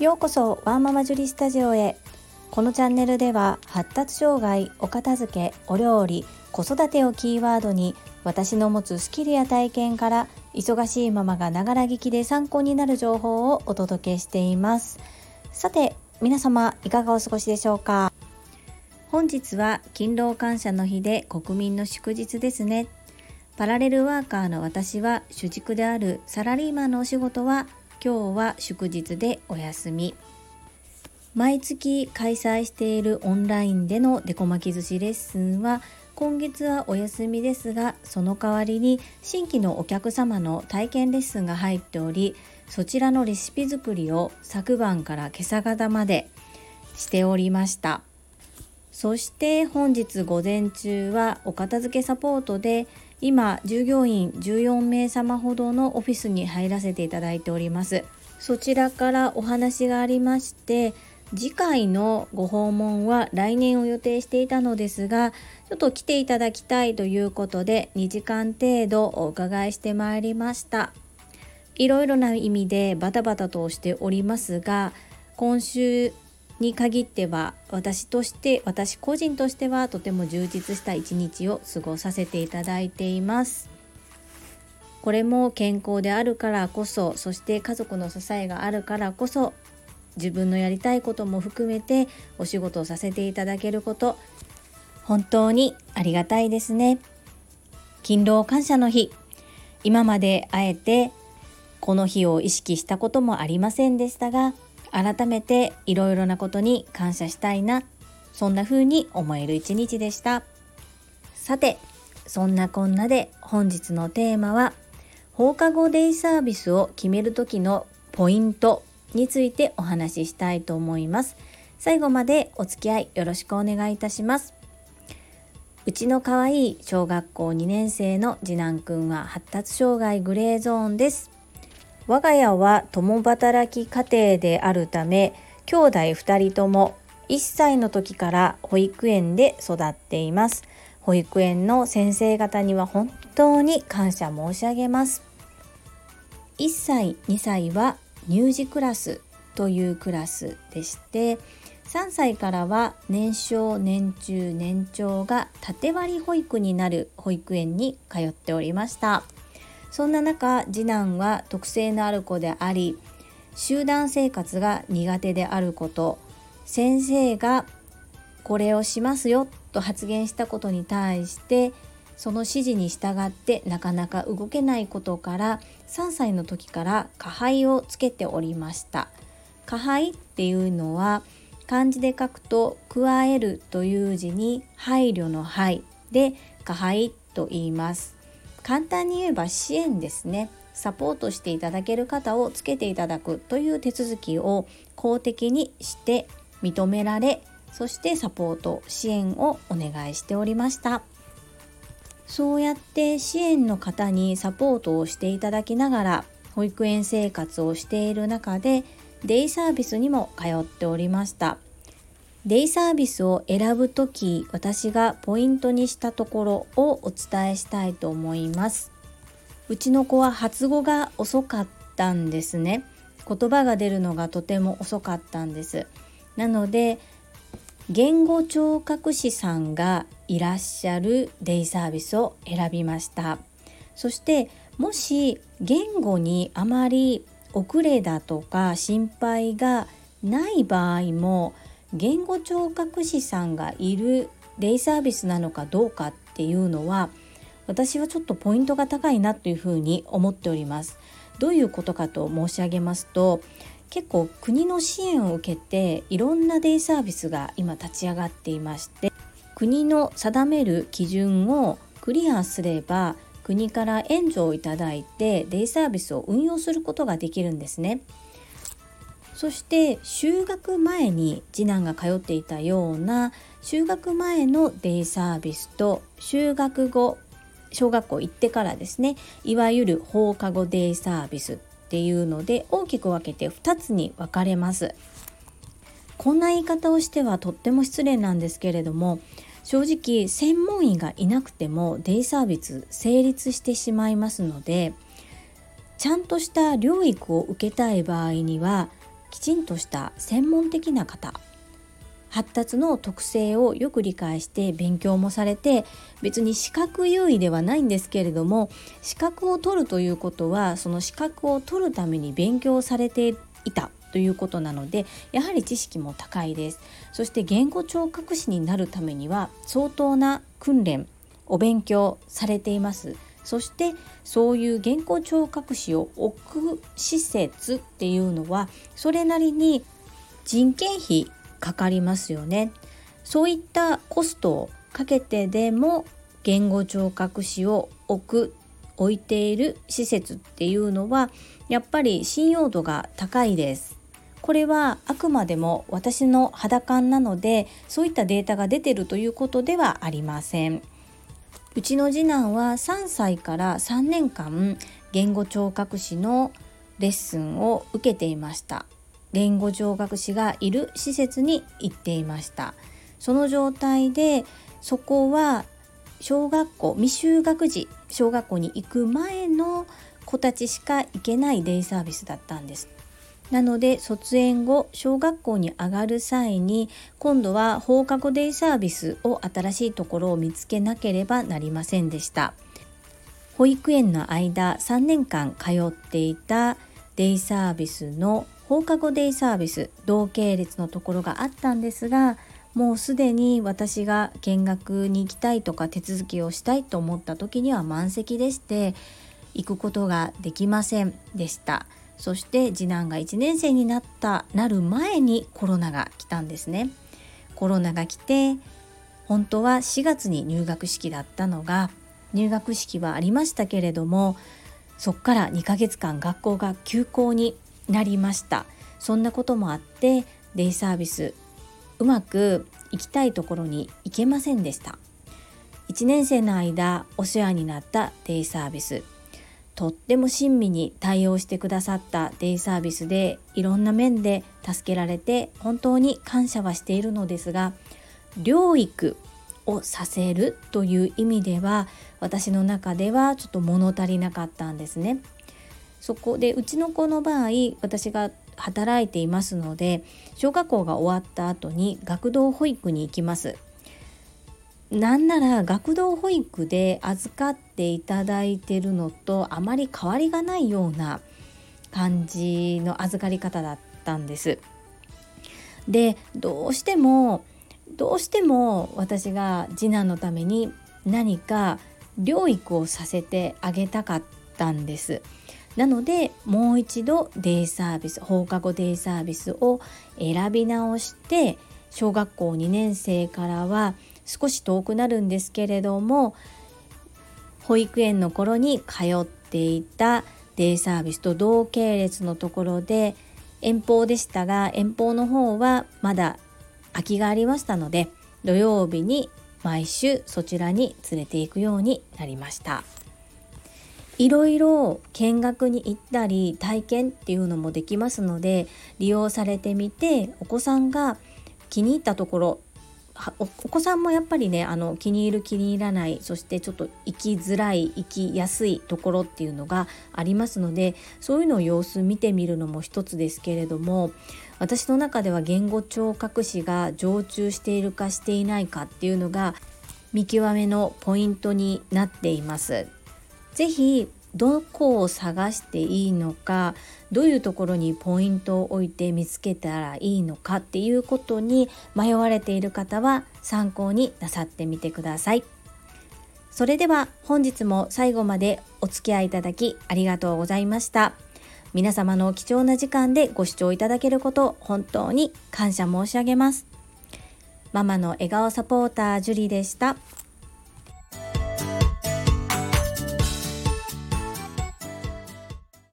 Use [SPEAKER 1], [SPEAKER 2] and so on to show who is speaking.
[SPEAKER 1] ようこそワンママジュリスタジオへ。このチャンネルでは発達障害お片付けお料理子育てをキーワードに私の持つスキルや体験から忙しいママがながら聞きで参考になる情報をお届けしています。さて皆様いかがお過ごしでしょうか？本日は勤労感謝の日で国民の祝日ですね。パラレルワーカーの私は主軸であるサラリーマンのお仕事は今日は祝日でお休み。毎月開催しているオンラインでのデコ巻き寿司レッスンは今月はお休みですがその代わりに新規のお客様の体験レッスンが入っておりそちらのレシピ作りを昨晩から今朝方までしておりました。そして本日午前中はお片付けサポートで今従業員14名様ほどのオフィスに入らせていただいております。そちらからお話がありまして次回のご訪問は来年を予定していたのですがちょっと来ていただきたいということで2時間程度お伺いしてまいりました。いろいろな意味でバタバタとしておりますが今週に限っては私として私個人としてはとても充実した一日を過ごさせていただいています。これも健康であるからこそそして家族の支えがあるからこそ自分のやりたいことも含めてお仕事をさせていただけること本当にありがたいですね。勤労感謝の日。今まであえてこの日を意識したこともありませんでしたが改めていろいろなことに感謝したいな。そんな風に思える一日でした。さてそんなこんなで本日のテーマは放課後デイサービスを決める時のポイントについてお話ししたいと思います。最後までお付き合いよろしくお願いいたします。うちの可愛い小学校2年生の次男くんは発達障害グレーゾーンです。我が家は共働き家庭であるため兄弟2人とも1歳の時から保育園で育っています。保育園の先生方には本当に感謝申し上げます。1歳2歳は乳児クラスというクラスでして3歳からは年少年中年長が縦割り保育になる保育園に通っておりました。そんな中次男は特性のある子であり集団生活が苦手であること。先生がこれをしますよと発言したことに対してその指示に従ってなかなか動けないことから3歳の時から加配をつけておりました。加配っていうのは漢字で書くと加えるという字に配慮の配で加配と言います。簡単に言えば支援ですね。サポートしていただける方をつけていただくという手続きを公的にして認められそしてサポート支援をお願いしておりました。そうやって支援の方にサポートをしていただきながら保育園生活をしている中でデイサービスにも通っておりました。デイサービスを選ぶ時私がポイントにしたところをお伝えしたいと思います。うちの子は発語が遅かったんですね。言葉が出るのがとても遅かったんです。なので言語聴覚士さんがいらっしゃるデイサービスを選びました。そしてもし言語にあまり遅れだとか心配がない場合も言語聴覚士さんがいるデイサービスなのかどうかっていうのは私はちょっとポイントが高いなというふうに思っております。どういうことかと申し上げますと結構国の支援を受けていろんなデイサービスが今立ち上がっていまして国の定める基準をクリアすれば国から援助をいただいてデイサービスを運用することができるんですね。そして就学前に次男が通っていたような就学前のデイサービスと就学後小学校行ってからですねいわゆる放課後デイサービスっていうので大きく分けて2つに分かれます。こんな言い方をしてはとっても失礼なんですけれども正直専門医がいなくてもデイサービス成立してしまいますのでちゃんとした療育を受けたい場合にはきちんとした専門的な方発達の特性をよく理解して勉強もされて別に資格優位ではないんですけれども資格を取るということはその資格を取るために勉強されていたということなのでやはり知識も高いです。そして言語聴覚士になるためには相当な訓練お勉強されています。そしてそういう言語聴覚士を置く施設っていうのはそれなりに人件費かかりますよね。そういったコストをかけてでも言語聴覚士を置く置いている施設っていうのはやっぱり信用度が高いです。これはあくまでも私の肌感なのでそういったデータが出てるということではありません。うちの次男は3歳から3年間言語聴覚士のレッスンを受けていました。言語聴覚士がいる施設に行っていました。その状態でそこは小学校未就学児小学校に行く前の子たちしか行けないデイサービスだったんです。なので卒園後小学校に上がる際に今度は放課後デイサービスを新しいところを見つけなければなりませんでした。保育園の間3年間通っていたデイサービスの放課後デイサービス同系列のところがあったんですがもうすでに私が見学に行きたいとか手続きをしたいと思った時には満席でして行くことができませんでした。そして次男が1年生になったなる前にコロナが来たんですね。コロナが来て本当は4月に入学式だったのが入学式はありましたけれどもそっから2ヶ月間学校が休校になりました。そんなこともあってデイサービスうまく行きたいところに行けませんでした1年生の間お世話になったデイサービスとっても親身に対応してくださったデイサービスでいろんな面で助けられて本当に感謝はしているのですが療育をさせるという意味では私の中ではちょっと物足りなかったんですね。そこでうちの子の場合私が働いていますので小学校が終わった後に学童保育に行きますなんなら学童保育で預かっていただいてるのとあまり変わりがないような感じの預かり方だったんです。でどうしてもどうしても私が次男のために何か療育をさせてあげたかったんです。なのでもう一度デイサービス放課後デイサービスを選び直して小学校2年生からは少し遠くなるんですけれども保育園の頃に通っていたデイサービスと同系列のところで遠方でしたが遠方の方はまだ空きがありましたので土曜日に毎週そちらに連れて行くようになりました。いろいろ見学に行ったり体験っていうのもできますので利用されてみてお子さんが気に入ったところお子さんもやっぱりねあの気に入る気に入らないそしてちょっと生きづらい生きやすいところっていうのがありますのでそういうのを様子見てみるのも一つですけれども私の中では言語聴覚士が常駐しているかしていないかっていうのが見極めのポイントになっています。ぜひどこを探していいのかどういうところにポイントを置いて見つけたらいいのかっていうことに迷われている方は参考になさってみてください。それでは本日も最後までお付き合いいただきありがとうございました。皆様の貴重な時間でご視聴いただけること本当に感謝申し上げます。ママの笑顔サポータージュリでした。